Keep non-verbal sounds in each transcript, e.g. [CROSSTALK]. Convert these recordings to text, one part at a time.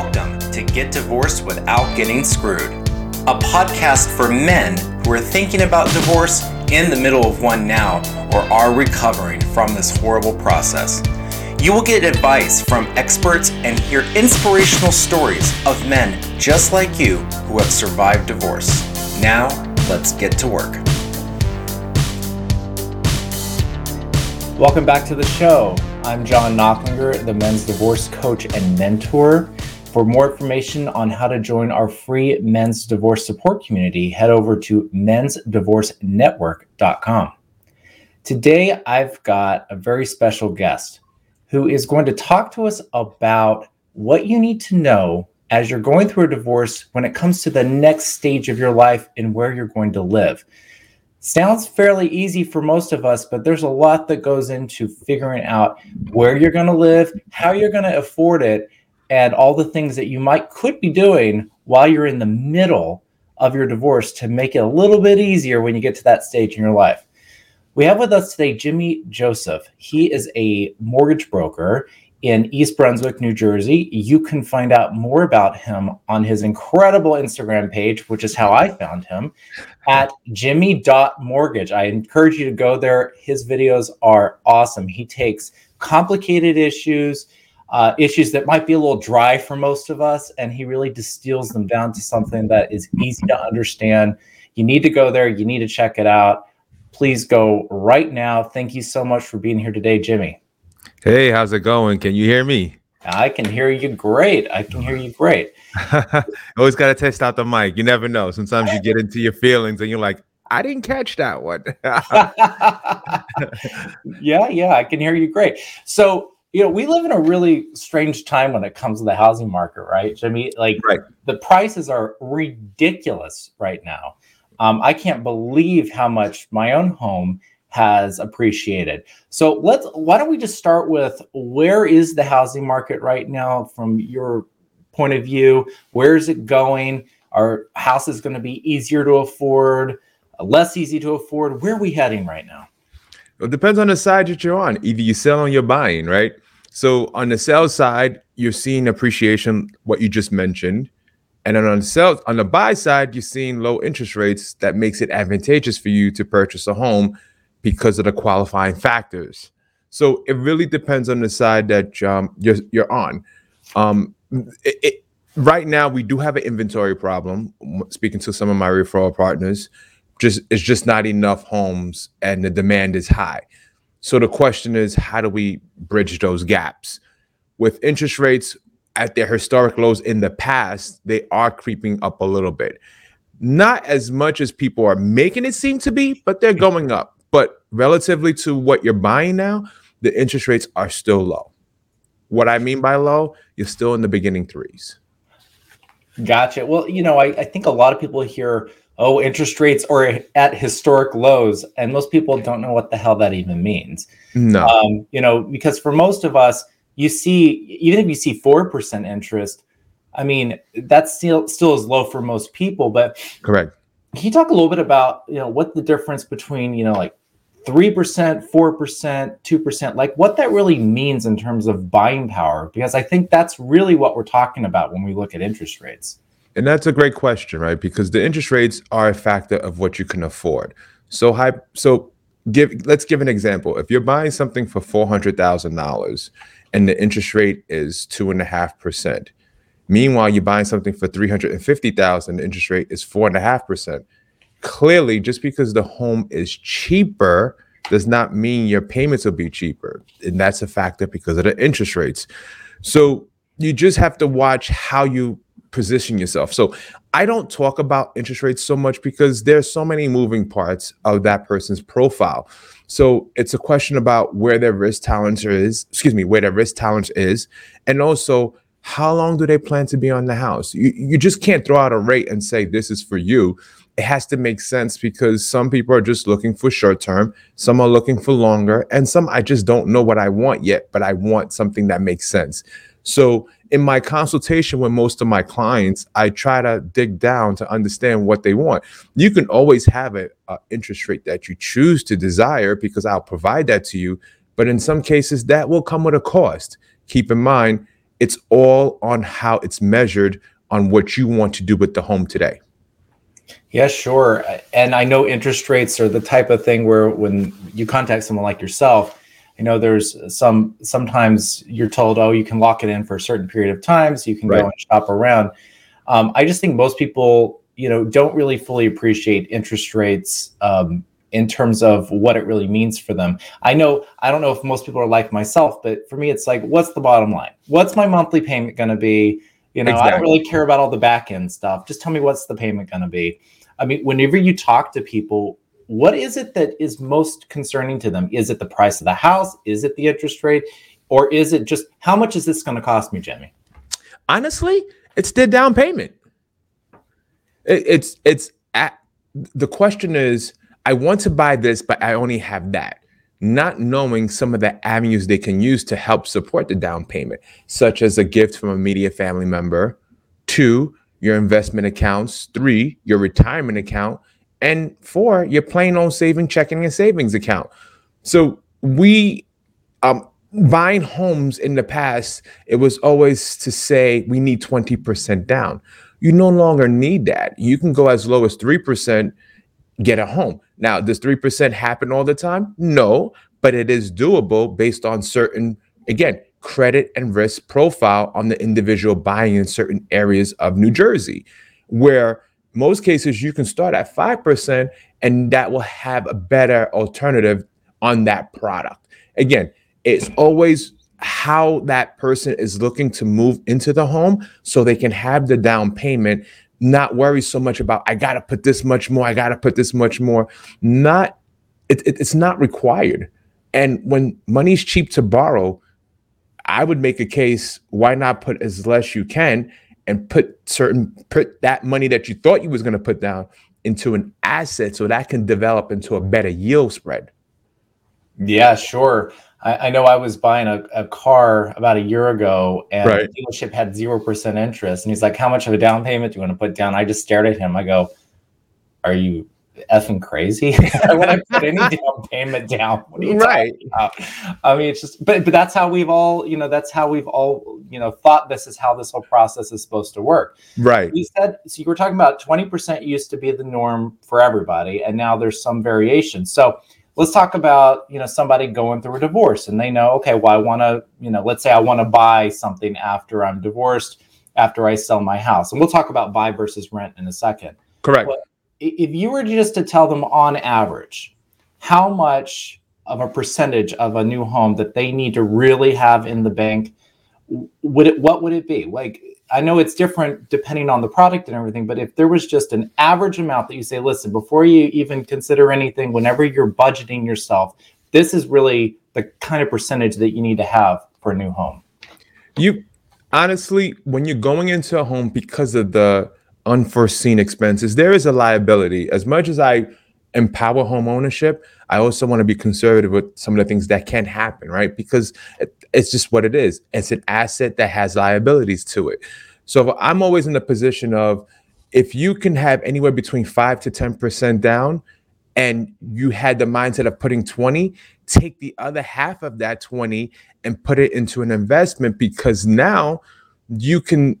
Welcome to Get Divorced Without Getting Screwed, a podcast for men who are thinking about divorce in the middle of one now or are recovering from this horrible process. You will get advice from experts and hear inspirational stories of men just like you who have survived divorce. Now, let's get to work. Welcome back to the show. I'm John Knocklinger, the men's divorce coach and mentor. For more information on how to join our free men's divorce support community, head over to mensdivorcenetwork.com. Today, I've got a very special guest who is going to talk to us about what you need to know as you're going through a divorce when it comes to the next stage of your life and where you're going to live. Sounds fairly easy for most of us, but there's a lot that goes into figuring out where you're going to live, how you're going to afford it, and all the things that you might could be doing while you're in the middle of your divorce to make it a little bit easier when you get to that stage in your life. We have with us today Jimmy Joseph. He is a mortgage broker in East Brunswick, New Jersey. You can find out more about him on his incredible Instagram page, which is how I found him, at jimmy.mortgage. I encourage you to go there. His videos are awesome. He takes complicated issues, uh, issues that might be a little dry for most of us, and he really distills them down to something that is easy to understand. You need to go there, you need to check it out. Please go right now. Thank you so much for being here today, Jimmy. Hey, how's it going? Can you hear me? I can hear you great. I can hear you great. [LAUGHS] Always got to test out the mic. You never know. Sometimes you get into your feelings and you're like, I didn't catch that one. [LAUGHS] [LAUGHS] yeah, yeah, I can hear you great. So, you know, we live in a really strange time when it comes to the housing market, right? Jimmy, like right. the prices are ridiculous right now. Um, I can't believe how much my own home has appreciated. So let's why don't we just start with where is the housing market right now from your point of view? Where is it going? Are houses going to be easier to afford, less easy to afford? Where are we heading right now? It depends on the side that you're on. Either you sell or you're buying, right? So on the sell side, you're seeing appreciation, what you just mentioned. And then on the sell on the buy side, you're seeing low interest rates that makes it advantageous for you to purchase a home because of the qualifying factors. So it really depends on the side that um, you're you're on. Um, it, it, right now, we do have an inventory problem. Speaking to some of my referral partners, just it's just not enough homes, and the demand is high. So the question is, how do we bridge those gaps? With interest rates at their historic lows in the past, they are creeping up a little bit. Not as much as people are making it seem to be, but they're going up. But relatively to what you're buying now, the interest rates are still low. What I mean by low, you're still in the beginning threes. Gotcha. Well, you know, I, I think a lot of people hear, oh, interest rates are at historic lows, and most people don't know what the hell that even means. No. Um, you know, because for most of us, you see, even if you see 4% interest, I mean, that's still still is low for most people, but correct. Can you talk a little bit about, you know, what the difference between, you know, like 3%, 4%, 2%, like what that really means in terms of buying power, because I think that's really what we're talking about when we look at interest rates. And that's a great question, right? Because the interest rates are a factor of what you can afford. So high, so give let's give an example. If you're buying something for four hundred thousand dollars and the interest rate is two and a half percent, meanwhile you're buying something for three hundred and fifty thousand, the interest rate is four and a half percent clearly just because the home is cheaper does not mean your payments will be cheaper and that's a factor because of the interest rates so you just have to watch how you position yourself. So i don't talk about interest rates so much because there's so many moving parts of that person's profile. So it's a question about where their risk tolerance is excuse me where their risk tolerance is and also how long do they plan to be on the house? You, you just can't throw out a rate and say this is for you. It has to make sense because some people are just looking for short term, some are looking for longer, and some I just don't know what I want yet, but I want something that makes sense. So, in my consultation with most of my clients, I try to dig down to understand what they want. You can always have an interest rate that you choose to desire because I'll provide that to you. But in some cases, that will come with a cost. Keep in mind, it's all on how it's measured on what you want to do with the home today. Yeah, sure. And I know interest rates are the type of thing where when you contact someone like yourself, you know, there's some sometimes you're told, oh, you can lock it in for a certain period of time, so you can right. go and shop around. Um, I just think most people, you know, don't really fully appreciate interest rates um, in terms of what it really means for them. I know I don't know if most people are like myself, but for me, it's like, what's the bottom line? What's my monthly payment going to be? You know, exactly. I don't really care about all the back end stuff. Just tell me what's the payment going to be. I mean, whenever you talk to people, what is it that is most concerning to them? Is it the price of the house? Is it the interest rate? Or is it just how much is this going to cost me, Jimmy? Honestly, it's the down payment. It, it's it's at the question is I want to buy this, but I only have that. Not knowing some of the avenues they can use to help support the down payment, such as a gift from a immediate family member, two, your investment accounts, three, your retirement account, and four, your plain old saving checking and savings account. So we um buying homes in the past, it was always to say we need 20% down. You no longer need that. You can go as low as 3%, get a home. Now, does 3% happen all the time? No, but it is doable based on certain, again, credit and risk profile on the individual buying in certain areas of New Jersey, where most cases you can start at 5% and that will have a better alternative on that product. Again, it's always how that person is looking to move into the home so they can have the down payment not worry so much about i gotta put this much more i gotta put this much more. Not it, it, it's not required. And when money's cheap to borrow I would make a case why not put as less you can and put certain put that money that you thought you was going to put down into an asset so that can develop into a better yield spread. Yeah, sure. I, I know I was buying a, a, car about a year ago and right. the dealership had 0% interest. And he's like, How much of a down payment do you want to put down? I just stared at him. I go, Are you effing crazy. [LAUGHS] [LAUGHS] I want to put any down payment down. right. I mean, it's just, but but that's how we've all, you know, that's how we've all, you know, thought this is how this whole process is supposed to work. Right. You said so. You were talking about twenty percent used to be the norm for everybody, and now there's some variation. So let's talk about you know somebody going through a divorce, and they know, okay, well, I want to, you know, let's say I want to buy something after I'm divorced, after I sell my house, and we'll talk about buy versus rent in a second. Correct if you were just to tell them on average how much of a percentage of a new home that they need to really have in the bank would it what would it be? Like i know it's different depending on the product and everything but if there was just an average amount that you say listen before you even consider anything whenever you're budgeting yourself this is really the kind of percentage that you need to have for a new home. You honestly when you're going into a home because of the unforeseen expenses, there is a liability. As much as I empower home ownership, I also want to be conservative with some of the things that can't happen, right? Because it, it's just what it is. It's an asset that has liabilities to it. So I'm always in the position of if you can have anywhere between five to 10% down and you had the mindset of putting 20, take the other half of that 20 and put it into an investment because now you can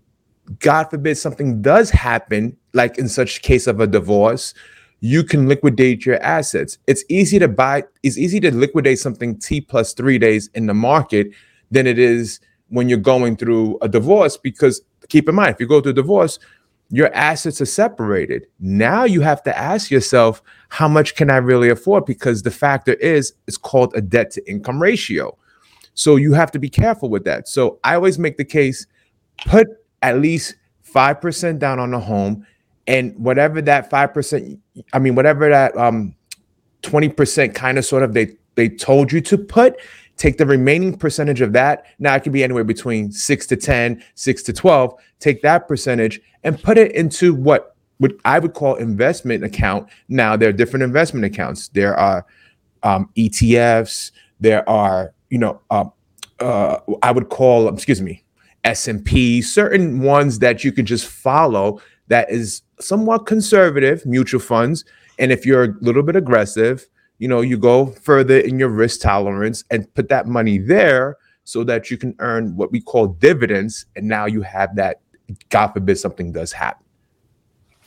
God forbid something does happen, like in such case of a divorce, you can liquidate your assets. It's easy to buy, it's easy to liquidate something T plus three days in the market than it is when you're going through a divorce. Because keep in mind, if you go through a divorce, your assets are separated. Now you have to ask yourself, how much can I really afford? Because the factor is, it's called a debt to income ratio. So you have to be careful with that. So I always make the case put at least 5% down on the home. And whatever that 5% i mean whatever that um 20% kind of sort of they they told you to put take the remaining percentage of that. Now it can be anywhere between 6 to 10 6 to 12 take that percentage and put it into what what i would call investment account. Now there are different investment accounts. There are um, etfs there are you know uh, uh, i would call excuse me S&P, certain ones that you can just follow that is somewhat conservative mutual funds. And if you're a little bit aggressive, you know, you go further in your risk tolerance and put that money there so that you can earn what we call dividends. And now you have that, God forbid something does happen.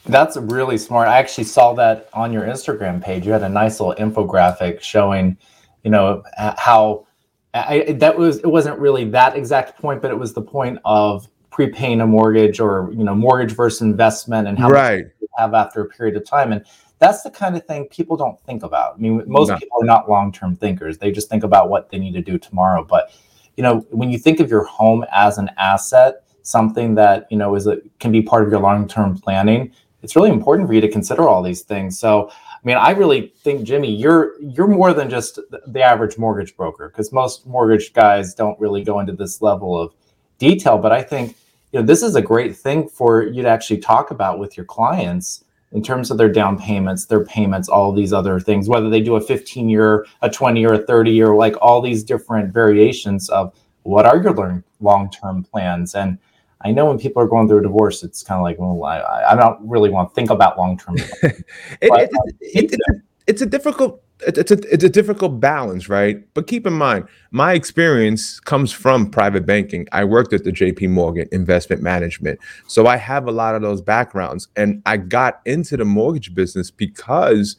That's really smart. I actually saw that on your Instagram page. You had a nice little infographic showing, you know, how I, that was it wasn't really that exact point, but it was the point of prepaying a mortgage or you know mortgage versus investment and how right. much you have after a period of time. And that's the kind of thing people don't think about. I mean, most no. people are not long-term thinkers. They just think about what they need to do tomorrow. But you know, when you think of your home as an asset, something that you know is a can be part of your long-term planning, it's really important for you to consider all these things. So, I mean, I really think Jimmy, you're you're more than just the average mortgage broker because most mortgage guys don't really go into this level of detail. But I think you know this is a great thing for you to actually talk about with your clients in terms of their down payments, their payments, all these other things. Whether they do a 15 year, a 20 year, a 30 year, like all these different variations of what are your long term plans and I know when people are going through a divorce, it's kind of like, well, I, I don't really want to think about long term. [LAUGHS] it, it, it, um, it's a difficult it's a it's a difficult balance, right? But keep in mind, my experience comes from private banking. I worked at the J.P. Morgan Investment Management, so I have a lot of those backgrounds, and I got into the mortgage business because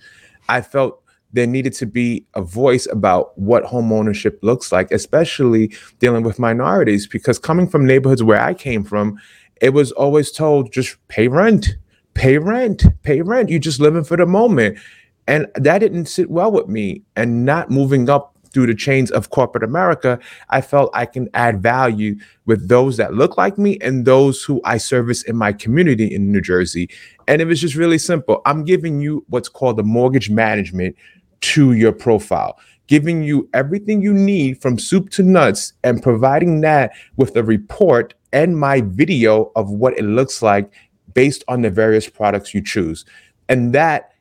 I felt there needed to be a voice about what home ownership looks like, especially dealing with minorities. Because coming from neighborhoods where I came from, it was always told just pay rent, pay rent, pay rent. You're just living for the moment. And that didn't sit well with me. And not moving up through the chains of corporate America, I felt I can add value with those that look like me and those who I service in my community in New Jersey. And it was just really simple. I'm giving you what's called the mortgage management to your profile, giving you everything you need from soup to nuts and providing that with a report and my video of what it looks like based on the various products you choose. And that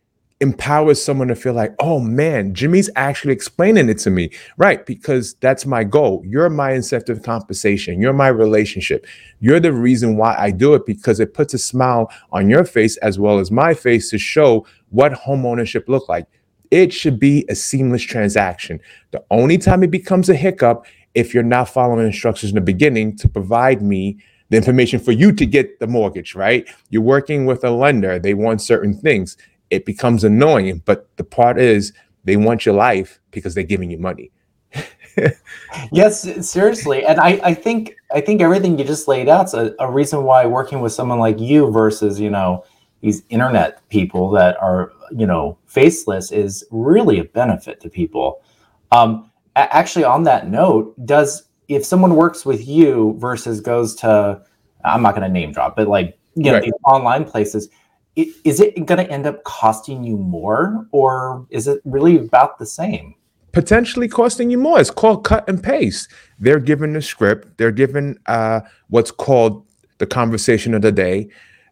empowers someone to feel like, oh man, Jimmy's actually explaining it to me. Right. Because that's my goal. You're my incentive compensation. You're my relationship. You're the reason why I do it because it puts a smile on your face as well as my face to show what home ownership look like. It should be a seamless transaction. The only time it becomes a hiccup if you're not following instructions in the beginning to provide me the information for you to get the mortgage, right? You're working with a lender, they want certain things. It becomes annoying, but the part is they want your life because they're giving you money. [LAUGHS] yes, seriously. And I, I think I think everything you just laid out's a, a reason why working with someone like you versus, you know, these internet people that are you know faceless is really a benefit to people. Um, actually on that note does if someone works with you versus goes to i'm not going to name drop but like you know right. these online places is it going to end up costing you more or is it really about the same? Potentially costing you more. It's called cut and paste. They're given the script. They're given uh, what's called the conversation of the day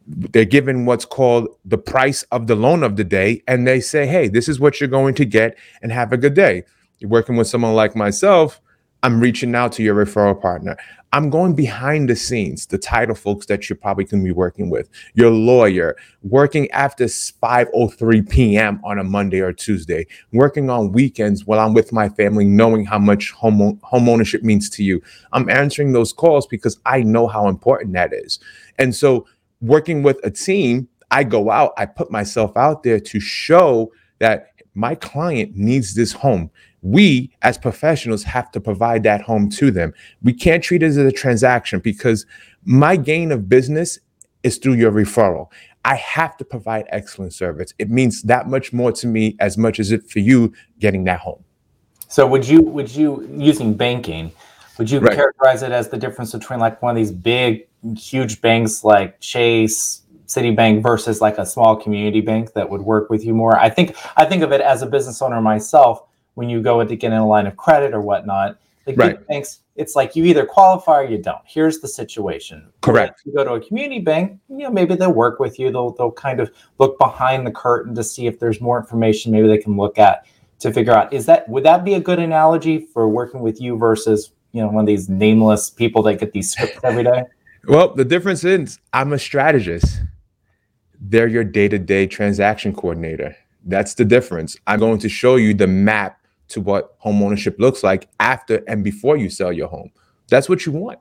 they're given what's called the price of the loan of the day and they say hey this is what you're going to get and have a good day. You're working with someone like myself i'm reaching out to your referral partner. I'm going behind the scenes the title folks that you're probably going to be working with your lawyer working after 5.03 p.m on a monday or tuesday working on weekends while i'm with my family knowing how much home, home ownership means to you. I'm answering those calls because i know how important that is. And so working with a team, I go out, I put myself out there to show that my client needs this home. We, as professionals, have to provide that home to them. We can't treat it as a transaction because my gain of business is through your referral. I have to provide excellent service. It means that much more to me as much as it for you getting that home. So would you would you using banking, would you right. characterize it as the difference between like one of these big huge banks like Chase, Citibank versus like a small community bank that would work with you more. I think I think of it as a business owner myself. When you go to get in a line of credit or whatnot, the right. big banks, it's like you either qualify or you don't. Here's the situation. Correct. If you go to a community bank, you know maybe they'll work with you. They'll they'll kind of look behind the curtain to see if there's more information. Maybe they can look at to figure out is that would that be a good analogy for working with you versus you know one of these nameless people that get these scripts every day. Well, the difference is I'm a strategist. They're your day to day transaction coordinator. That's the difference. I'm going to show you the map to what home ownership looks like after and before you sell your home. That's what you want.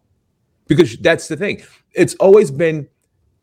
Because that's the thing. It's always been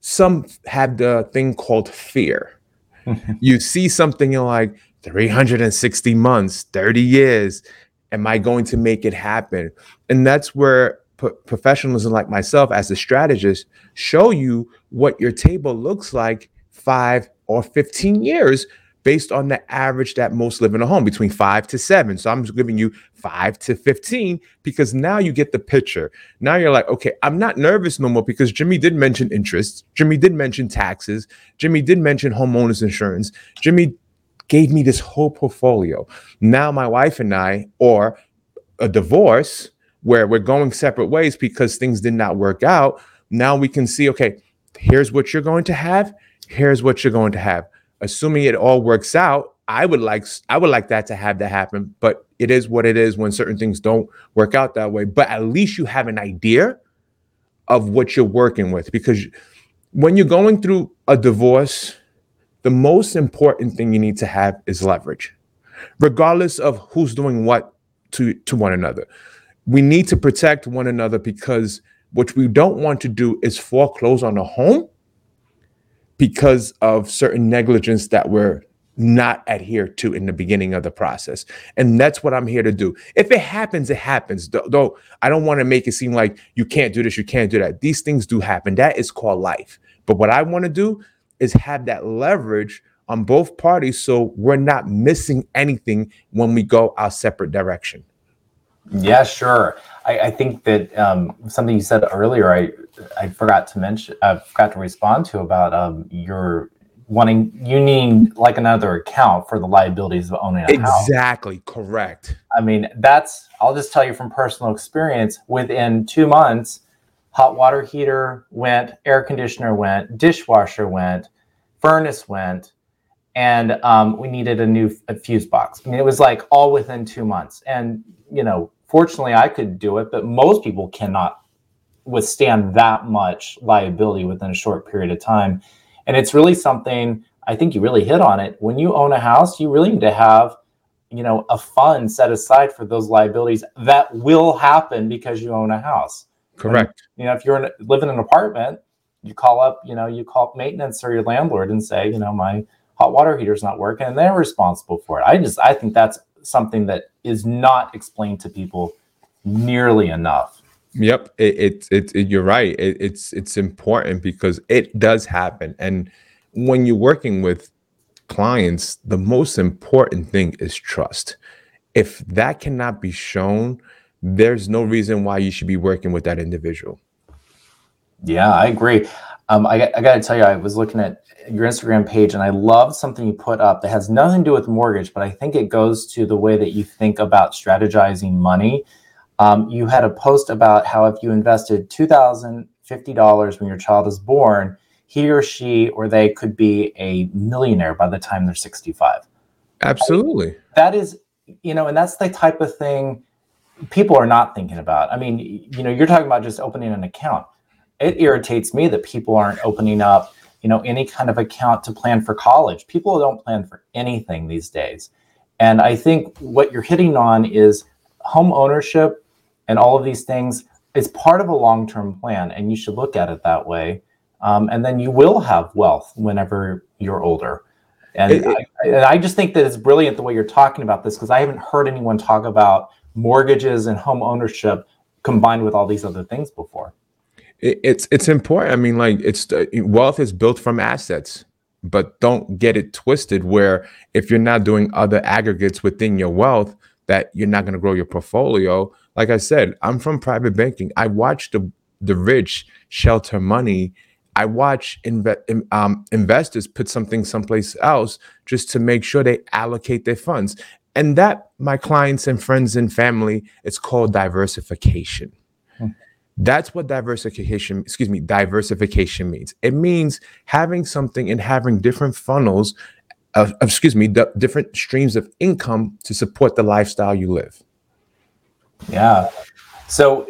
some have the thing called fear. [LAUGHS] you see something you're like 360 months, 30 years, am I going to make it happen? And that's where professionals like myself as a strategist show you what your table looks like 5 or 15 years based on the average that most live in a home between five to seven. So I'm giving you five to 15 because now you get the picture. Now you're like, okay, I'm not nervous no more because Jimmy did mention interest. Jimmy did mention taxes. Jimmy did mention homeowners insurance. Jimmy gave me this whole portfolio. Now my wife and I, or a divorce where we're going separate ways because things did not work out. Now we can see, okay, here's what you're going to have. Here's what you're going to have assuming it all works out, I would like I would like that to have that happen, but it is what it is when certain things don't work out that way. But at least you have an idea of what you're working with because when you're going through a divorce, the most important thing you need to have is leverage. Regardless of who's doing what to to one another. We need to protect one another because what we don't want to do is foreclose on a home because of certain negligence that we're not adhered to in the beginning of the process. And that's what I'm here to do. If it happens, it happens. Though I don't want to make it seem like you can't do this, you can't do that. These things do happen. That is called life. But what I want to do is have that leverage on both parties so we're not missing anything when we go our separate direction. Yeah, sure. I, I think that um, something you said earlier, I I forgot to mention, I forgot to respond to about um, your wanting you need like another account for the liabilities of owning a exactly, house. Exactly, correct. I mean, that's I'll just tell you from personal experience. Within two months, hot water heater went, air conditioner went, dishwasher went, furnace went, and um, we needed a new a fuse box. I mean, it was like all within two months. And you know, fortunately, I could do it, but most people cannot withstand that much liability within a short period of time. And it's really something I think you really hit on it. When you own a house, you really need to have, you know, a fund set aside for those liabilities that will happen because you own a house. Correct. When, you know, if you're in, live in an apartment, you call up, you know, you call maintenance or your landlord and say, you know, my hot water heater's not working, and they're responsible for it. I just I think that's something that is not explained to people nearly enough. Yep, it, it, it, you're right. It, it's it's important because it does happen, and when you're working with clients, the most important thing is trust. If that cannot be shown, there's no reason why you should be working with that individual. Yeah, I agree. Um, I, I got to tell you, I was looking at your Instagram page and I loved something you put up that has nothing to do with mortgage, but I think it goes to the way that you think about strategizing money. Um, you had a post about how if you invested $2,050 when your child is born, he or she or they could be a millionaire by the time they're 65. Absolutely. That is, you know, and that's the type of thing people are not thinking about. I mean, you know, you're talking about just opening an account. It irritates me that people aren't opening up you know any kind of account to plan for college. People don't plan for anything these days. And i think what you're hitting on is home ownership and all of these things is part of a long-term plan and you should look at it that way. Um, and then you will have wealth whenever you're older. And, it, I, and I just think that it's brilliant the way you're talking about this because i haven't heard anyone talk about mortgages and home ownership combined with all these other things before it, it's it's important. I mean, like it's uh, wealth is built from assets, but don't get it twisted. Where if you're not doing other aggregates within your wealth, that you're not going to grow your portfolio. Like I said, I'm from private banking. I watch the the rich shelter money. I watch inve- um, investors put something someplace else just to make sure they allocate their funds. And that, my clients and friends and family, it's called diversification. That's what diversification, excuse me, diversification means. It means having something and having different funnels of, excuse me, the different streams of income to support the lifestyle you live. Yeah. So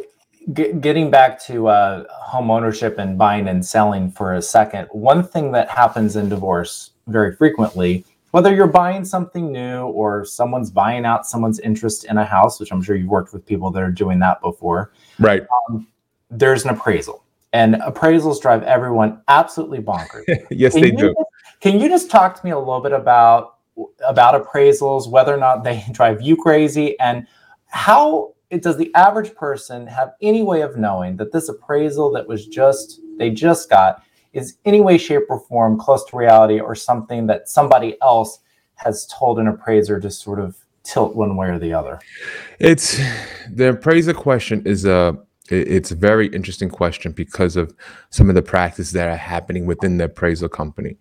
getting back to uh, home ownership and buying and selling for a second, one thing that happens in divorce very frequently, whether you're buying something new or someone's buying out someone's interest in a house, which I'm sure you've worked with people that are doing that before. Right. Um, there's an appraisal, and appraisals drive everyone absolutely bonkers. [LAUGHS] yes, can they do. Can you just talk to me a little bit about about appraisals, whether or not they [LAUGHS] drive you crazy, and how it, does the average person have any way of knowing that this appraisal that was just they just got is any way, shape, or form close to reality or something that somebody else has told an appraiser to sort of tilt one way or the other? It's the appraiser question is a it's a very interesting question because of some of the practices that are happening within the appraisal company.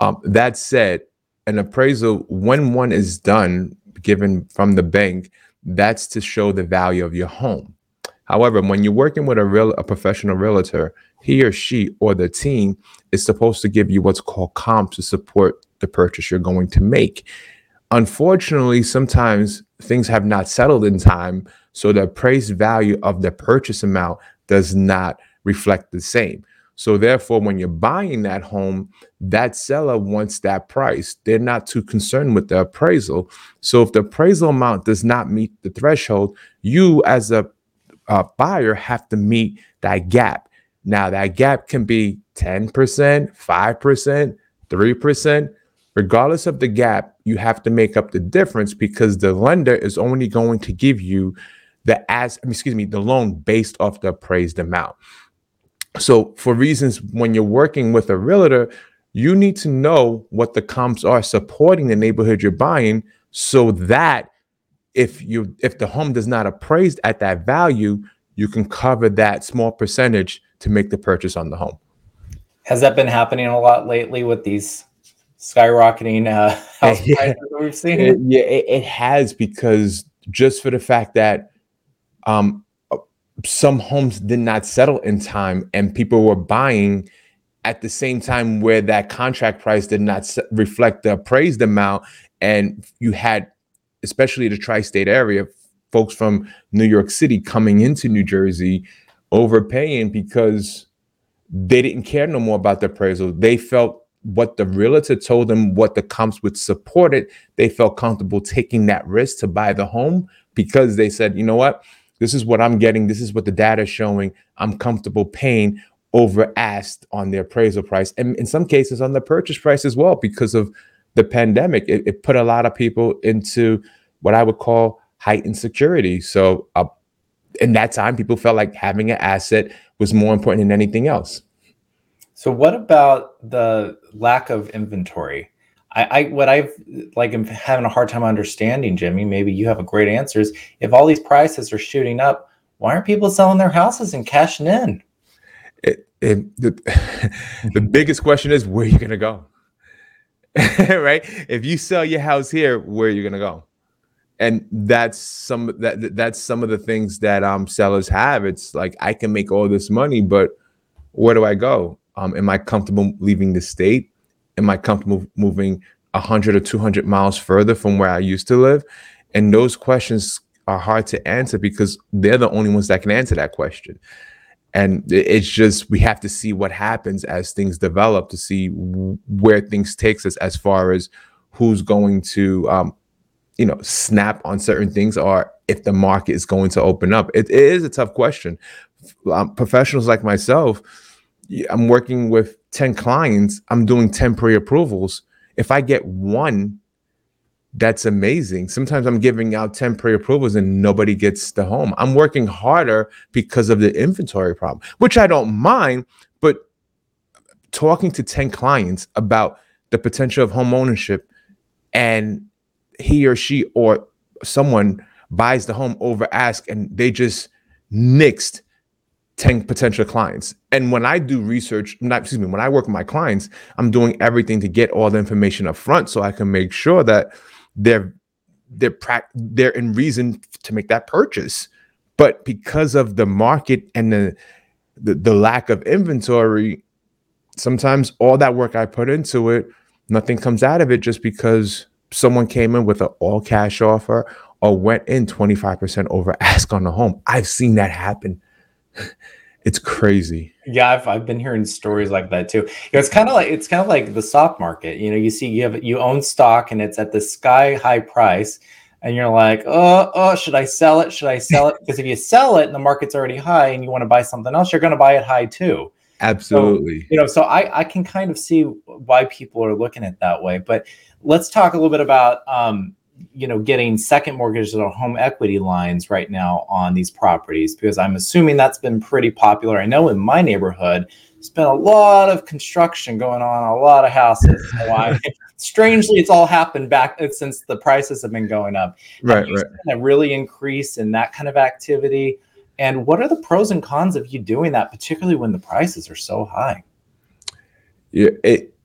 Um, that said, an appraisal when one is done given from the bank, that's to show the value of your home. However, when you're working with a real a professional realtor, he or she or the team is supposed to give you what's called comps to support the purchase you're going to make. Unfortunately, sometimes things have not settled in time, so the appraised value of the purchase amount does not reflect the same. So therefore, when you're buying that home, that seller wants that price. They're not too concerned with the appraisal. So if the appraisal amount does not meet the threshold, you as a, a buyer have to meet that gap. Now that gap can be 10%, 5%, 3%. Regardless of the gap, you have to make up the difference because the lender is only going to give you the as excuse me, the loan based off the appraised amount. So, for reasons when you're working with a realtor, you need to know what the comps are supporting the neighborhood you're buying so that if you if the home does not appraised at that value, you can cover that small percentage to make the purchase on the home. Has that been happening a lot lately with these skyrocketing uh, [LAUGHS] house yeah. prices that we've seen? It, yeah, it, it has because just for the fact that um, some homes did not settle in time and people were buying at the same time where that contract price did not reflect the appraised amount. And you had especially the tri-state area folks from new york city coming into new jersey overpaying because they didn't care no more about the appraisal. They felt what the realtor told them what the comps would support it. They felt comfortable taking that risk to buy the home because they said you know what this is what I'm getting. This is what the data is showing. I'm comfortable paying over asked on the appraisal price. And in some cases on the purchase price as well, because of the pandemic, it, it put a lot of people into what I would call heightened security. So uh, in that time, people felt like having an asset was more important than anything else. So what about the lack of inventory? I, I what I've like am having a hard time understanding, Jimmy. Maybe you have a great answer. Is If all these prices are shooting up, why aren't people selling their houses and cashing in? It, it, the, [LAUGHS] the biggest question is where are you gonna go? [LAUGHS] right? If you sell your house here, where are you gonna go? And that's some that that's some of the things that um sellers have. It's like I can make all this money, but where do I go? Um, am I comfortable leaving the state? Am I comfortable moving 100 or 200 miles further from where I used to live? And those questions are hard to answer because they're the only ones that can answer that question. And it's just we have to see what happens as things develop to see where things takes us as far as who's going to, um, you know, snap on certain things or if the market is going to open up. it, it is a tough question. Um, professionals like myself, I'm working with 10 clients, I'm doing 10 pre approvals. If I get one, that's amazing. Sometimes I'm giving out 10 pre approvals and nobody gets the home. I'm working harder because of the inventory problem, which I don't mind, but talking to 10 clients about the potential of home ownership and he or she or someone buys the home over ask and they just nixed 10 potential clients. And when I do research, not excuse me, when I work with my clients, I'm doing everything to get all the information up front so I can make sure that they're they're pra- they're in reason to make that purchase. But because of the market and the, the the lack of inventory, sometimes all that work I put into it, nothing comes out of it just because someone came in with an all cash offer or went in 25% over ask on the home. I've seen that happen It's crazy. Yeah, I've, I've been hearing stories like that too. You know, it's kind of like it's kind of like the stock market. You know, you see you have you own stock and it's at the sky high price, and you're like, oh, oh, should I sell it? Should I sell it? [LAUGHS] Because if you sell it and the market's already high and you want to buy something else, you're going to buy it high too. Absolutely. So, you know, so I, I can kind of see why people are looking at that way. But let's talk a little bit about, um, you know, getting second mortgages or home equity lines right now on these properties, because I'm assuming that's been pretty popular. I know in my neighborhood, there's been a lot of construction going on, a lot of houses. So I, [LAUGHS] strangely, it's all happened back uh, since the prices have been going up. Right, right. A really increase in that kind of activity. And what are the pros and cons of you doing that, particularly when the prices are so high? Yeah, it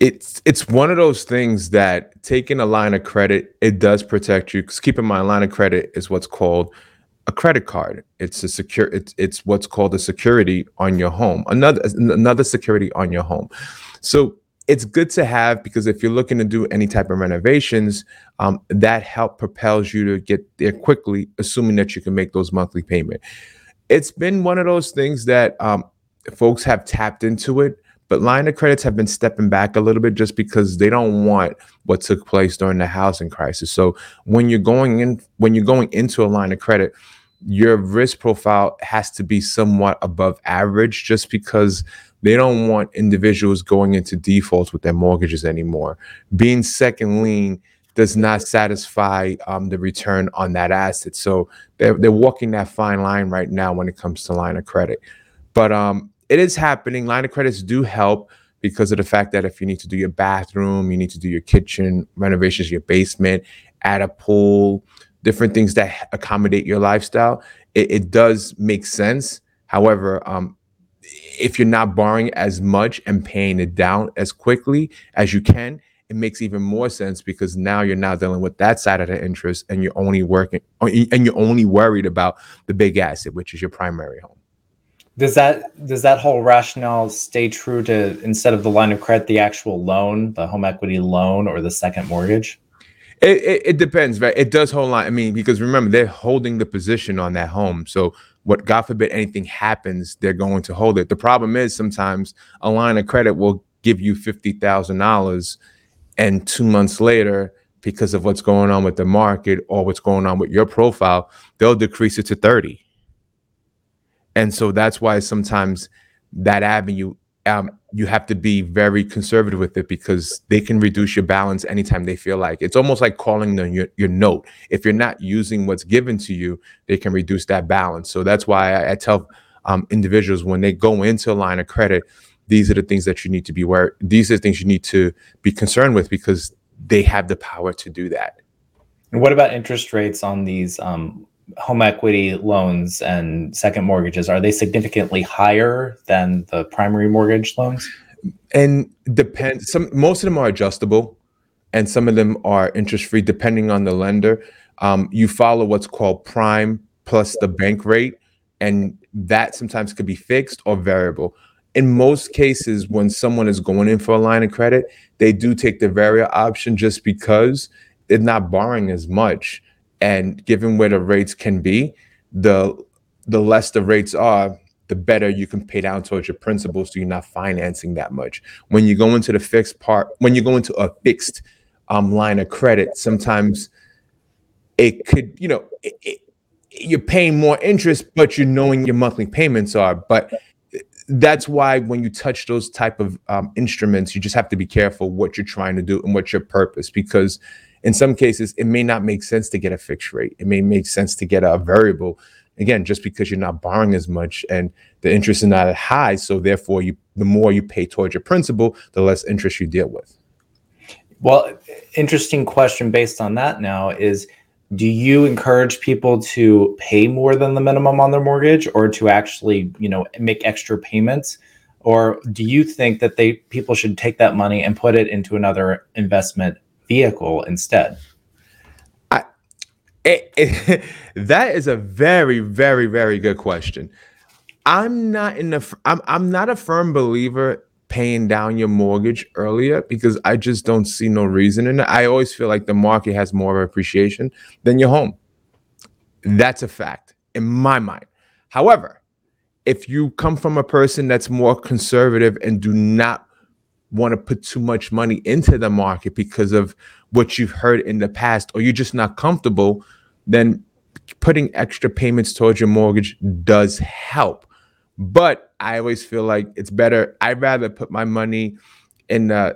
it's it's one of those things that taking a line of credit it does protect you. Because keep in mind, line of credit is what's called a credit card. It's a secure. It's it's what's called a security on your home. Another another security on your home. So it's good to have because if you're looking to do any type of renovations, um, that help propels you to get there quickly, assuming that you can make those monthly payment. It's been one of those things that um, folks have tapped into it, but line of credits have been stepping back a little bit just because they don't want what took place during the housing crisis. So when you're going in, when you're going into a line of credit, your risk profile has to be somewhat above average just because they don't want individuals going into defaults with their mortgages anymore. Being second lien does not satisfy um, the return on that asset. So they're, they're walking that fine line right now when it comes to line of credit. But um, it is happening. Line of credits do help because of the fact that if you need to do your bathroom, you need to do your kitchen renovations, your basement, add a pool, different things that accommodate your lifestyle, it, it does make sense. However, um, if you're not borrowing as much and paying it down as quickly as you can, it makes even more sense because now you're now dealing with that side of the interest and you're only working and you're only worried about the big asset, which is your primary home. Does that does that whole rationale stay true to instead of the line of credit, the actual loan, the home equity loan, or the second mortgage? It, it, it depends, right? It does hold on. I mean, because remember, they're holding the position on that home. So what God forbid anything happens, they're going to hold it. The problem is sometimes a line of credit will give you fifty thousand dollars, and two months later, because of what's going on with the market or what's going on with your profile, they'll decrease it to thirty. And so that's why sometimes that avenue um, you have to be very conservative with it because they can reduce your balance anytime they feel like. It's almost like calling them your, your note. If you're not using what's given to you they can reduce that balance. So that's why i, I tell um, individuals when they go into a line of credit these are the things that you need to be aware these are the things you need to be concerned with because they have the power to do that. And what about interest rates on these um, home equity loans and second mortgages are they significantly higher than the primary mortgage loans? And depend some most of them are adjustable and some of them are interest free depending on the lender. Um, you follow what's called prime plus the bank rate and that sometimes could be fixed or variable. In most cases when someone is going in for a line of credit they do take the variable option just because they're not borrowing as much and given where the rates can be, the the less the rates are, the better you can pay down towards your principal so you're not financing that much. When you go into the fixed part, when you go into a fixed um, line of credit, sometimes it could, you know, it, it, you're paying more interest, but you're knowing your monthly payments are. But that's why when you touch those type of um, instruments, you just have to be careful what you're trying to do and what's your purpose because in some cases, it may not make sense to get a fixed rate. It may make sense to get a variable. Again, just because you're not borrowing as much and the interest is not as high, so therefore, you the more you pay towards your principal, the less interest you deal with. Well, interesting question based on that now is do you encourage people to pay more than the minimum on their mortgage or to actually, you know, make extra payments? Or do you think that they people should take that money and put it into another investment vehicle instead? I, it, it, [LAUGHS] that is a very, very, very good question. I'm not in the. I'm I'm not a firm believer paying down your mortgage earlier because I just don't see no reason in it. I always feel like the market has more of appreciation than your home. That's a fact in my mind. However, if you come from a person that's more conservative and do not want to put too much money into the market because of what you've heard in the past, or you're just not comfortable, then putting extra payments towards your mortgage does help. But I always feel like it's better. I'd rather put my money in a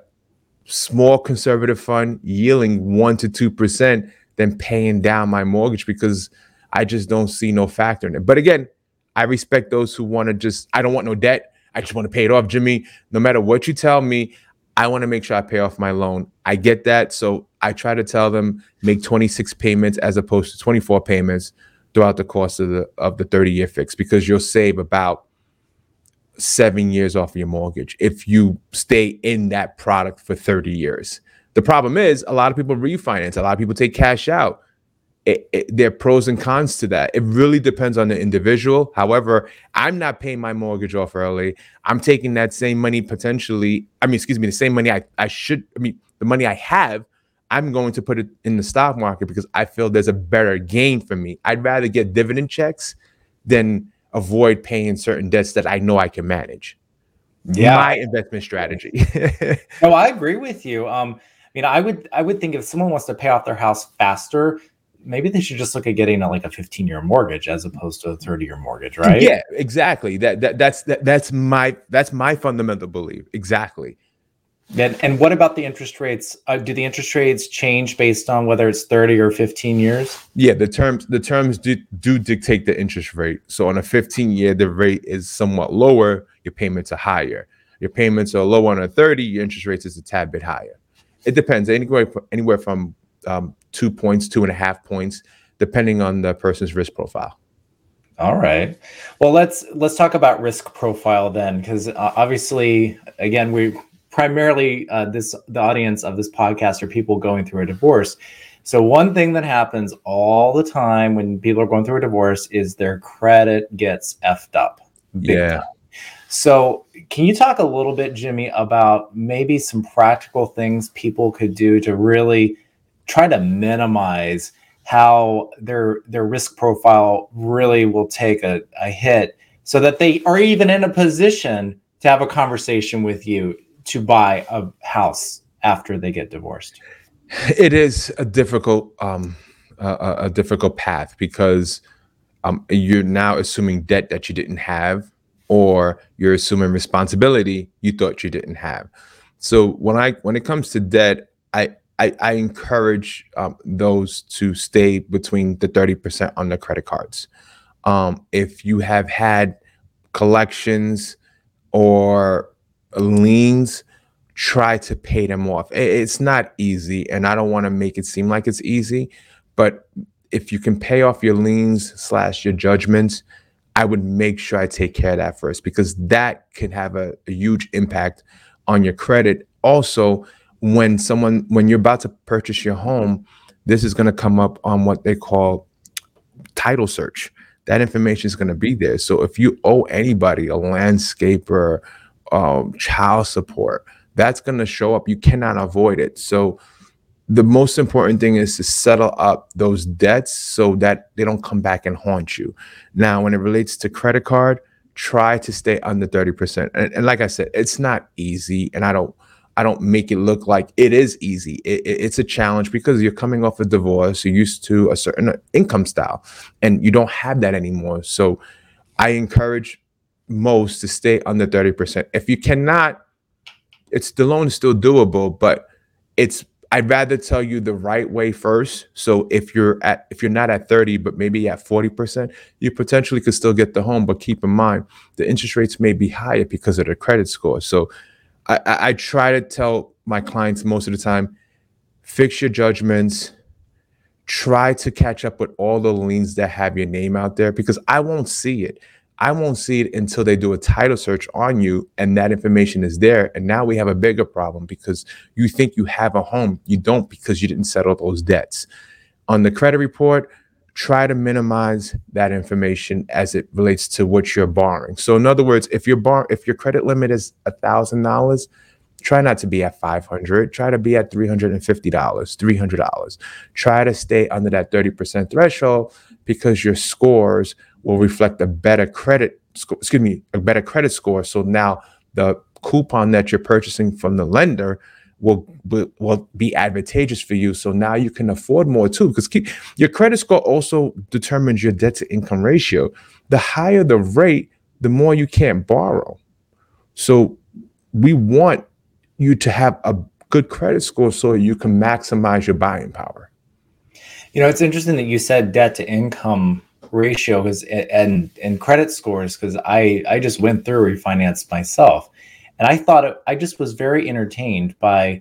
small conservative fund yielding one to two percent than paying down my mortgage because I just don't see no factor in it. But again, I respect those who want to just, I don't want no debt. I just want to pay it off, Jimmy. No matter what you tell me, I want to make sure I pay off my loan. I get that. So I try to tell them make 26 payments as opposed to 24 payments throughout the course of the of the 30 year fix because you'll save about seven years off of your mortgage if you stay in that product for 30 years. The problem is a lot of people refinance, a lot of people take cash out. It, it, there are pros and cons to that. It really depends on the individual. However, I'm not paying my mortgage off early. I'm taking that same money potentially. I mean, excuse me, the same money I, I should, I mean, the money I have, I'm going to put it in the stock market because I feel there's a better gain for me. I'd rather get dividend checks than avoid paying certain debts that I know I can manage. Yeah. My investment strategy. [LAUGHS] no, I agree with you. Um, I mean, I would I would think if someone wants to pay off their house faster, maybe they should just look at getting a, like a 15 year mortgage as opposed to a 30 year mortgage, right? Yeah, exactly. That, that that's that, that's my that's my fundamental belief. Exactly. And, and what about the interest rates? Uh, do the interest rates change based on whether it's 30 or 15 years? Yeah, the terms the terms do, do dictate the interest rate. So on a 15 year, the rate is somewhat lower, your payments are higher. Your payments are low on a 30, your interest rates is a tad bit higher. It depends anywhere anywhere from um, two points, two and a half points, depending on the person's risk profile. All right. Well, let's let's talk about risk profile then, because uh, obviously, again, we primarily uh, this the audience of this podcast are people going through a divorce. So one thing that happens all the time when people are going through a divorce is their credit gets effed up. yeah. Time. So can you talk a little bit, Jimmy, about maybe some practical things people could do to really try to minimize how their their risk profile really will take a, a hit so that they are even in a position to have a conversation with you to buy a house after they get divorced? It is a difficult um, a, a difficult path because um, you're now assuming debt that you didn't have, or you're assuming responsibility you thought you didn't have. So when I when it comes to debt, I I, I encourage um, those to stay between the 30% on the credit cards. Um, if you have had collections or liens, try to pay them off. It's not easy, and I don't want to make it seem like it's easy, but if you can pay off your liens slash your judgments, I would make sure I take care of that first because that can have a, a huge impact on your credit. Also, when someone when you're about to purchase your home, this is going to come up on what they call title search. That information is going to be there. So if you owe anybody a landscaper um, child support. That's going to show up. You cannot avoid it. So the most important thing is to settle up those debts so that they don't come back and haunt you. Now, when it relates to credit card, try to stay under 30%. And, and like I said, it's not easy. And I don't I don't make it look like it is easy. It, it, it's a challenge because you're coming off a divorce. You're used to a certain income style, and you don't have that anymore. So, I encourage most to stay under 30%. If you cannot, it's the loan is still doable, but it's I'd rather tell you the right way first. So if you're at if you're not at 30, but maybe at 40%, you potentially could still get the home. But keep in mind the interest rates may be higher because of the credit score. So I, I, try to tell my clients most of the time, fix your judgments, try to catch up with all the liens that have your name out there because I won't see it. I won't see it until they do a title search on you and that information is there. And now we have a bigger problem because you think you have a home. You don't because you didn't settle those debts. On the credit report, try to minimize that information as it relates to what you're borrowing. So in other words, if your bar if your credit limit is a thousand dollars, try not to be at 500 try to be at $350 $300 try to stay under that 30% threshold because your scores will reflect a better credit score, excuse me, a better credit score. So now the coupon that you're purchasing from the lender will, will, be advantageous for you. So now you can afford more too, because keep, your credit score also determines your debt to income ratio. The higher the rate, the more you can't borrow. So we want you to have a good credit score so you can maximize your buying power. You know, it's interesting that you said debt to income ratio because and and credit scores because I I just went through refinance myself, and I thought it, I just was very entertained by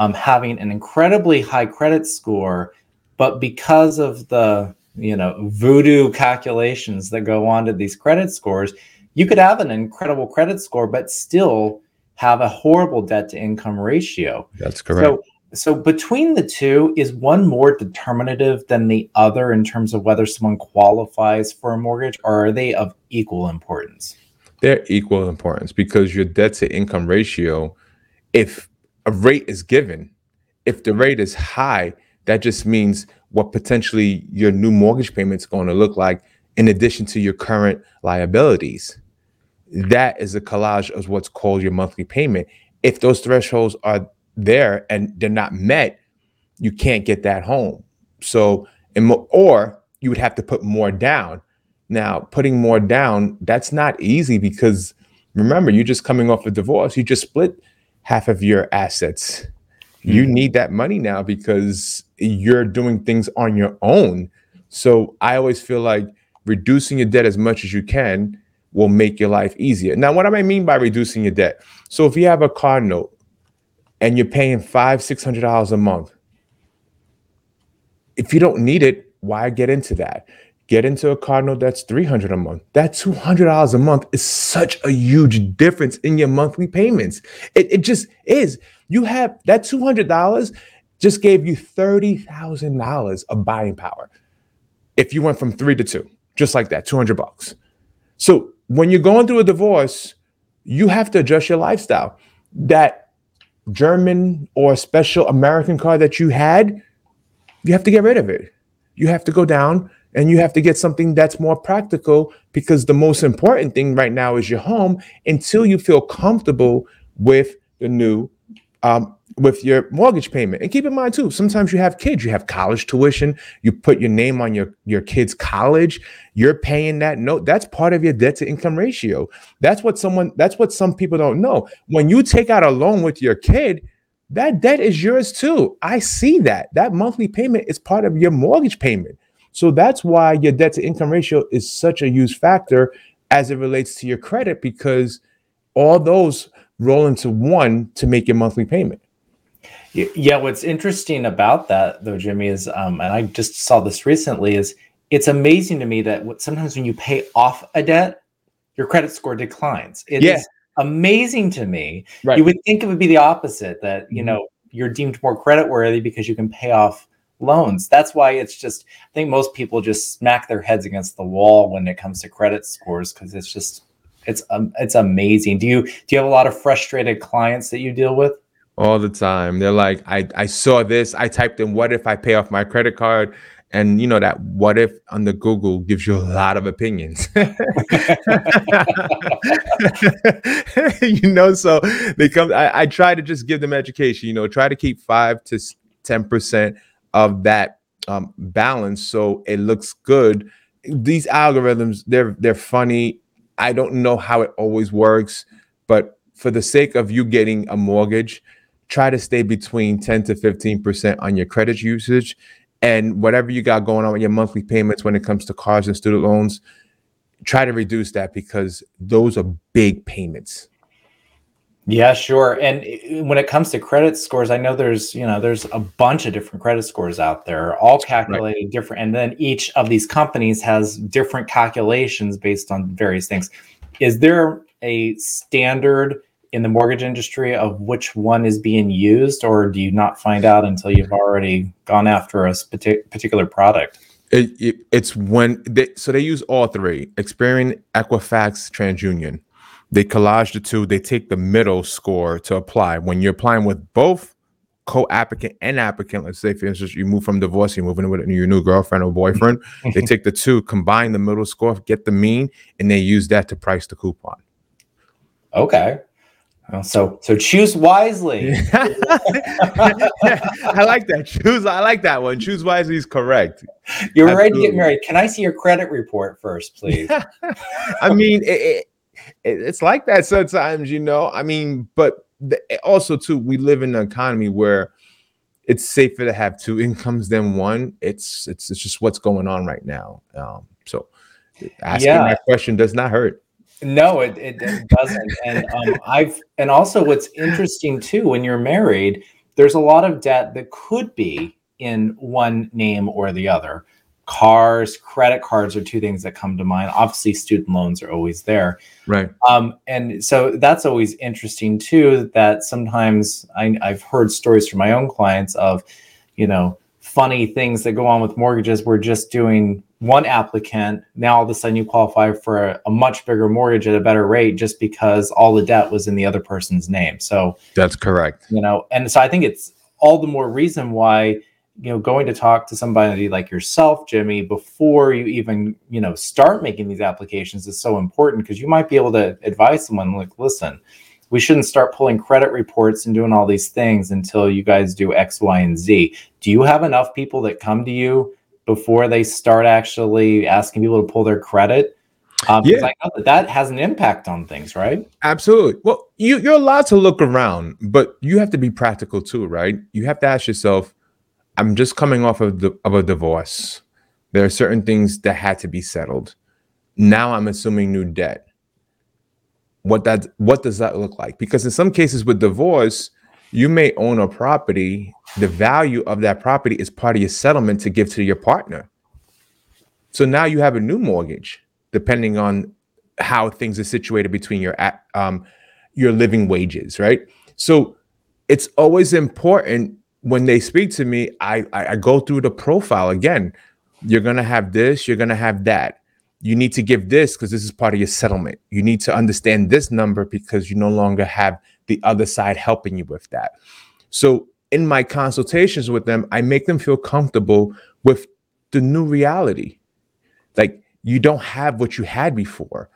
um, having an incredibly high credit score, but because of the you know voodoo calculations that go on to these credit scores, you could have an incredible credit score, but still have a horrible debt to income ratio. That's correct. So, so between the two, is one more determinative than the other in terms of whether someone qualifies for a mortgage, or are they of equal importance? They're equal importance because your debt to income ratio, if a rate is given, if the rate is high, that just means what potentially your new mortgage payment is going to look like in addition to your current liabilities that is a collage of what's called your monthly payment. If those thresholds are there and they're not met, you can't get that home. So, or you would have to put more down. Now, putting more down, that's not easy because remember, you're just coming off a divorce. You just split half of your assets. Mm-hmm. You need that money now because you're doing things on your own. So, I always feel like reducing your debt as much as you can will make your life easier. Now, what do I mean by reducing your debt? So if you have a car note and you're paying five, six hundred dollars a month, if you don't need it, why get into that? Get into a car note that's 300 a month. That $200 a month is such a huge difference in your monthly payments. It, it just is. You have that $200 just gave you $30,000 of buying power. If you went from three to two, just like that, 200 bucks. So when you're going through a divorce, you have to adjust your lifestyle. That German or special American car that you had, you have to get rid of it. You have to go down and you have to get something that's more practical because the most important thing right now is your home until you feel comfortable with the new um, with your mortgage payment. And keep in mind too, sometimes you have kids, you have college tuition, you put your name on your your kid's college, you're paying that note. That's part of your debt to income ratio. That's what someone that's what some people don't know. When you take out a loan with your kid, that debt is yours too. I see that. That monthly payment is part of your mortgage payment. So that's why your debt to income ratio is such a huge factor as it relates to your credit because all those roll into one to make your monthly payment. Yeah, what's interesting about that though, Jimmy, is um, and I just saw this recently, is it's amazing to me that sometimes when you pay off a debt, your credit score declines. It yeah. is amazing to me. Right. You would think it would be the opposite, that you mm-hmm. know, you're deemed more credit worthy because you can pay off loans. That's why it's just I think most people just smack their heads against the wall when it comes to credit scores because it's just it's um, it's amazing. Do you do you have a lot of frustrated clients that you deal with? all the time. They're like, I, I saw this. I typed in, what if I pay off my credit card? And you know that what if on the Google gives you a lot of opinions. [LAUGHS] you know, so they come. I, I try to just give them education. You know, try to keep five to ten percent of that um, balance so it looks good. These algorithms, they're they're funny. I don't know how it always works, but for the sake of you getting a mortgage, try to stay between 10 to 15% on your credit usage and whatever you got going on with your monthly payments when it comes to cars and student loans try to reduce that because those are big payments yeah sure and eh, when it comes to credit scores i know there's you know there's a bunch of different credit scores out there all calculated right. different and then each of these companies has different calculations based on various things is there a standard in the mortgage industry of which one is being used, or do you not find out until you've already gone after a particular product? It, it, it's when they so they use all three: Experian, Equifax, TransUnion. They collage the two. They take the middle score to apply. When you're applying with both, co-applicant and applicant. Let's say, for instance, you move from divorce, you're moving with your new girlfriend or boyfriend. [LAUGHS] they take the two, combine the middle score, get the mean, and they use that to price the coupon. Okay. So so choose wisely. [LAUGHS] I like that. Choose. I like that one. Choose wisely is correct. You're Absolutely. ready to get married. Can I see your credit report first, please? [LAUGHS] I mean, it, it, it's like that sometimes, you know. I mean, but the, also too, we live in an economy where it's safer to have two [LAUGHS] incomes than one. It's it's it's just what's going on right now. Um, so asking yeah. that question does not hurt. No, it, it, it doesn't. and um, I've and also what's interesting too when you're married, there's a lot of debt that could be in one name or the other. Cars, credit cards are two things that come to mind. Obviously, student loans are always there. Right. Um, and so that's always interesting too. That sometimes I, I've heard stories from my own clients of, you know, funny things that go on with mortgages. We're just doing one applicant, now all of a sudden you qualify for a, a, much bigger mortgage at a better rate just because all the debt was in the other person's name. So that's correct. You know, and so I think it's all the more reason why you know going to talk to somebody like yourself jimmy before you even you know start making these applications is so important because you might be able to advise someone like listen we shouldn't start pulling credit reports and doing all these things until you guys do x y and z do you have enough people that come to you before they start actually asking people to pull their credit. Um, yeah. I know that that has an impact on things, right? Absolutely. Well, you, you're allowed to look around, but you have to be practical too, right? You have to ask yourself, I'm just coming off of, the, of a divorce. There are certain things that had to be settled. Now I'm assuming new debt. What that what does that look like? Because in some cases with divorce, you may own a property the value of that property is part of your settlement to give to your partner so now you have a new mortgage depending on how things are situated between your um your living wages right so it's always important when they speak to me i i, I go through the profile again you're to have this you're to have that you need to give this because this is part of your settlement you need to understand this number because you no longer have the other side helping you with that. So in my consultations with them, I make them feel comfortable with the new reality. Like you don't have what you had before.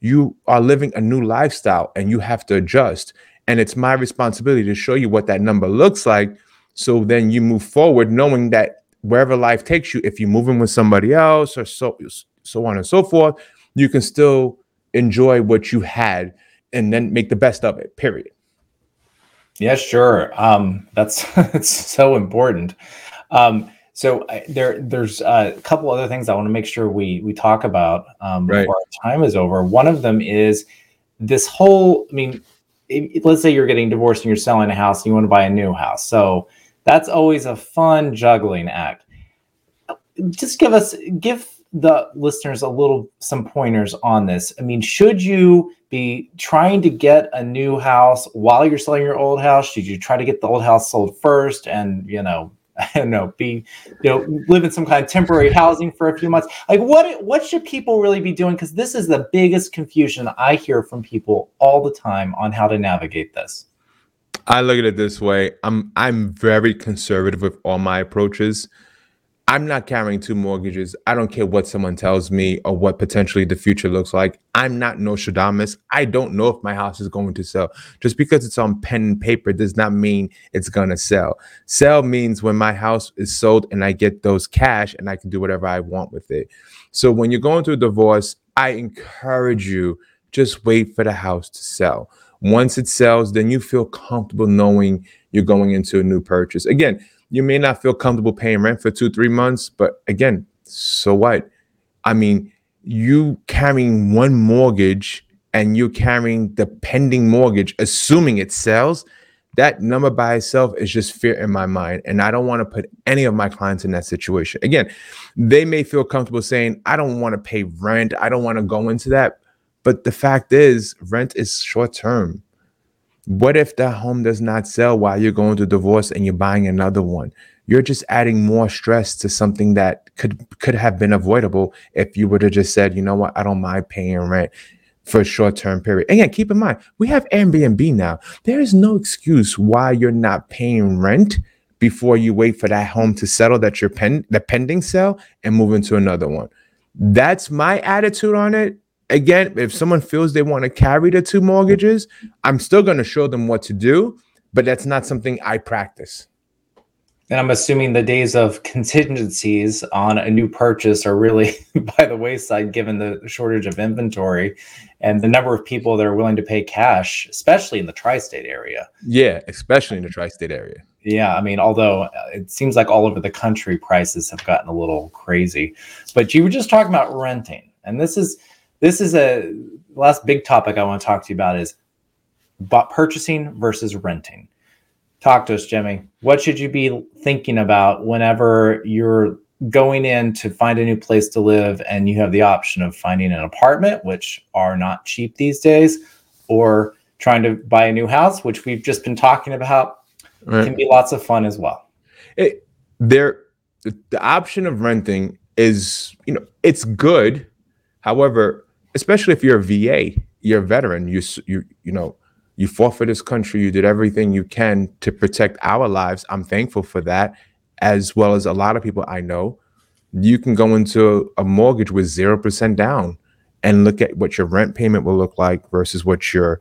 You are living a new lifestyle and you have to adjust. And it's my responsibility to show you what that number looks like. So then you move forward knowing that wherever life takes you, if you're moving with somebody else or so so on and so forth, you can still enjoy what you had and then make the best of it, period. Yeah, sure. Um, that's [LAUGHS] it's so important. Um, so I, there, there's a couple other things I want to make sure we we talk about um, right. before our time is over. One of them is this whole. I mean, it, let's say you're getting divorced and you're selling a house and you want to buy a new house. So that's always a fun juggling act. Just give us give the listeners a little some pointers on this. I mean, should you be trying to get a new house while you're selling your old house? Should you try to get the old house sold first and, you know, [LAUGHS] I don't know, be, you know, live in some kind of temporary housing for a few months? Like what what should people really be doing? Because this is the biggest confusion I hear from people all the time on how to navigate this. I look at it this way. I'm I'm very conservative with all my approaches. I'm not carrying two mortgages. I don't care what someone tells me or what potentially the future looks like. I'm not Nostradamus. I don't know if my house is going to sell. Just because it's on pen and paper does not mean it's going to sell. Sell means when my house is sold and I get those cash and I can do whatever I want with it. So when you're going through a divorce, I encourage you just wait for the house to sell. Once it sells, then you feel comfortable knowing you're going into a new purchase. Again, you may not feel comfortable paying rent for two, three months, but again, so what? I mean, you carrying one mortgage and you're carrying the pending mortgage, assuming it sells, that number by itself is just fear in my mind. And I don't want to put any of my clients in that situation. Again, they may feel comfortable saying, I don't want to pay rent. I don't want to go into that. But the fact is, rent is short term. What if that home does not sell while you're going through divorce and you're buying another one? You're just adding more stress to something that could could have been avoidable if you would have just said, you know what, I don't mind paying rent. for a short term period. And again, keep in mind, we have Airbnb now. There is no excuse why you're not paying rent before you wait for that home to settle that you're pen the pending sale and move into another one. That's my attitude on it. Again, if someone feels they want to carry the two mortgages, I'm still going to show them what to do, but that's not something I practice. And I'm assuming the days of contingencies on a new purchase are really [LAUGHS] by the wayside given the shortage of inventory and the number of people that are willing to pay cash, especially in the tri state area. Yeah, especially in the tri state area. Yeah, I mean, although uh, it seems like all over the country prices have gotten a little crazy. But you were just talking about renting. And this is this is a last big topic I want to talk to you about is purchasing versus renting talk to us, Jimmy. What should you be thinking about whenever you're going in to find a new place to live and you have the option of finding an apartment, which are not cheap these days, or trying to buy a new house, which we've just been talking about, right. can be lots of fun as well. It, there, the option of renting is, you know, it's good. However, especially if you're a VA, you're a veteran, you you you know, you fought for this country. You did everything you can to protect our lives. I'm thankful for that, as well as a lot of people I know. You can go into a mortgage with 0% down and look at what your rent payment will look like versus what your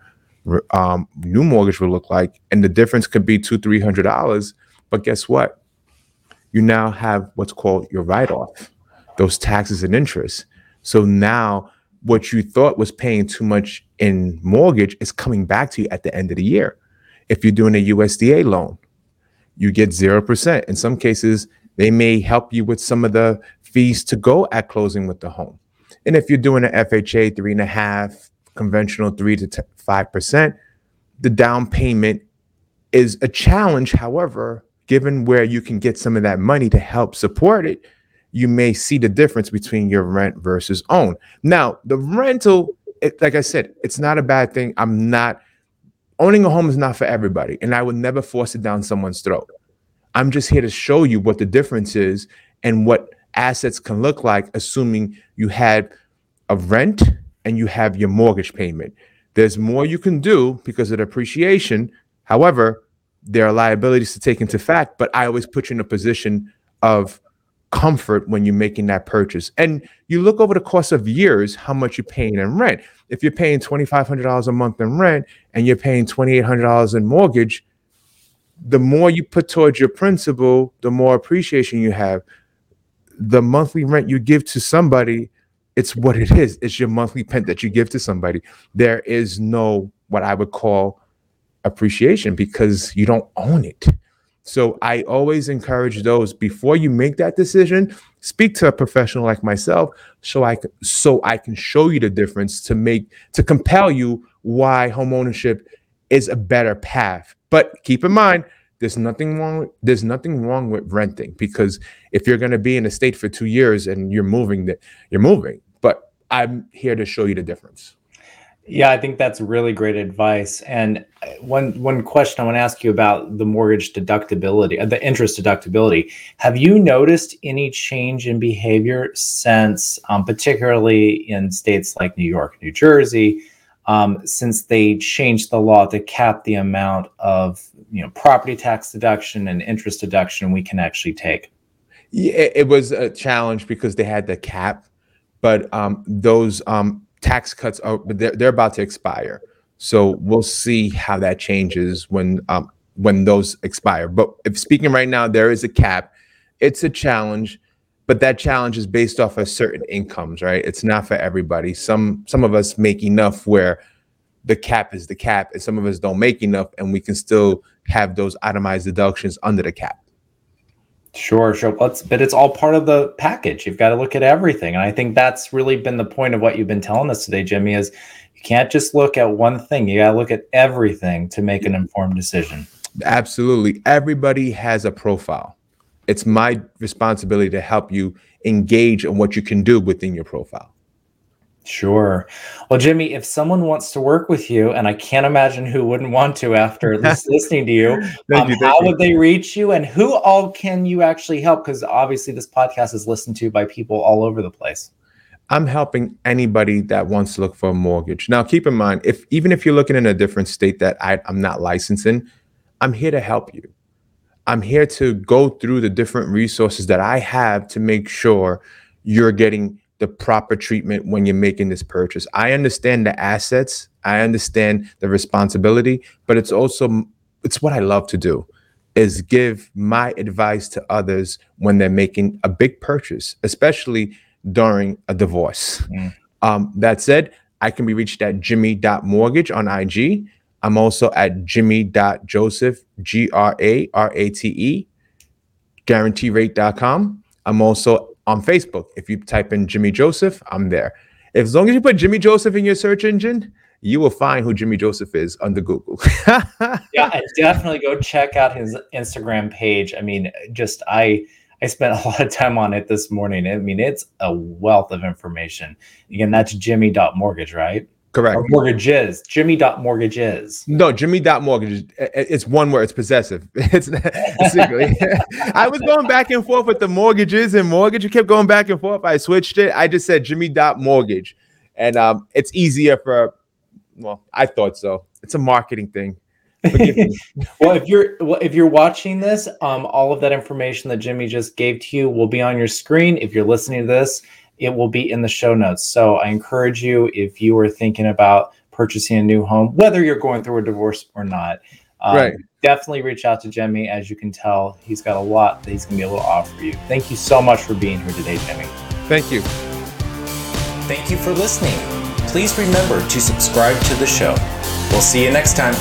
um, new mortgage will look like. And the difference could be two, three hundred dollars. But guess what? You now have what's called your write-off, those taxes and interest. So now what you thought was paying too much in mortgage is coming back to you at the end of the year. If you're doing a USDA loan, you get 0%. In some cases, they may help you with some of the fees to go at closing with the home. And if you're doing an FHA, three and a half, conventional three to five percent, the down payment is a challenge. However, given where you can get some of that money to help support it, you may see the difference between your rent versus own. Now, the rental, it, like I said, it's not a bad thing. I'm not owning a home is not for everybody, and I would never force it down someone's throat. I'm just here to show you what the difference is and what assets can look like, assuming you had a rent and you have your mortgage payment. There's more you can do because of the appreciation. However, there are liabilities to take into fact, but I always put you in a position of comfort when you're making that purchase. And you look over the course of years how much you're paying in rent. If you're paying $2,500 a month in rent and you're paying $2,800 in mortgage, the more you put towards your principal, the more appreciation you have. The monthly rent you give to somebody, it's what it is. It's your monthly rent that you give to somebody. There is no what I would call appreciation because you don't own it. So I always encourage those before you make that decision, speak to a professional like myself so I can, so I can show you the difference to make to compel you why home ownership is a better path. But keep in mind there's nothing wrong there's nothing wrong with renting because if you're going to be in a state for 2 years and you're moving that you're moving. But I'm here to show you the difference. Yeah, I think that's really great advice. And uh, one one question I want to ask you about the mortgage deductibility, uh, the interest deductibility. Have you noticed any change in behavior since, um, particularly in states like New York, New Jersey, um, since they changed the law to cap the amount of you know property tax deduction and interest deduction we can actually take? Yeah, it was a challenge because they had the cap, but um, those um, tax cuts are they're, they're about to expire. So we'll see how that changes when um, when those expire. But if speaking right now, there is a cap. It's a challenge, but that challenge is based off of certain incomes, right? It's not for everybody. Some some of us make enough where the cap is the cap, and some of us don't make enough, and we can still have those itemized deductions under the cap. Sure, sure. But it's all part of the package. You've got to look at everything. And I think that's really been the point of what you've been telling us today, Jimmy, is you can't just look at one thing. You got to look at everything to make an informed decision. Absolutely. Everybody has a profile. It's my responsibility to help you engage on what you can do within your profile. Sure. Well, Jimmy, if someone wants to work with you, and I can't imagine who wouldn't want to after [LAUGHS] listening to you, um, you how would they reach you and who all can you actually help? Because obviously, this podcast is listened to by people all over the place. I'm helping anybody that wants to look for a mortgage. Now, keep in mind, if even if you're looking in a different state that I, I'm not licensed in, I'm here to help you. I'm here to go through the different resources that I have to make sure you're getting the proper treatment when you're making this purchase. I understand the assets, I understand the responsibility, but it's also it's what I love to do is give my advice to others when they're making a big purchase, especially during a divorce. Mm. Um, that said, I can be reached at jimmy.mortgage on IG. I'm also at jimmy.joseph, G R A R A T E, guaranteerate.com. I'm also on Facebook. If you type in Jimmy Joseph, I'm there. As long as you put Jimmy Joseph in your search engine, you will find who Jimmy Joseph is under Google. [LAUGHS] yeah, definitely go check out his Instagram page. I mean, just I I spent [LAUGHS] a lot of time on it this morning. I mean, it's a wealth of information. Again, that's Jimmy.mortgage, right? Correct. Or mortgages. Jimmy.mortgages. No, Jimmy.mortgages. It's one word. It's possessive. [LAUGHS] It's. [LAUGHS] I was going back and forth with the mortgages and mortgage. You kept going back and forth. I switched it. I just said Jimmy.mortgage. And um, it's easier for, well, I thought so. It's a marketing thing. [LAUGHS] well, if you're well, if you're watching this, um, all of that information that Jimmy just gave to you will be on your screen. If you're listening to this, it will be in the show notes. So I encourage you, if you are thinking about purchasing a new home, whether you're going through a divorce or not, um, right. definitely reach out to Jimmy. As you can tell, he's got a lot that he's going to be able to offer you. Thank you so much for being here today, Jimmy. Thank you. Thank you for listening. Please remember to subscribe to the show. We'll see you next time.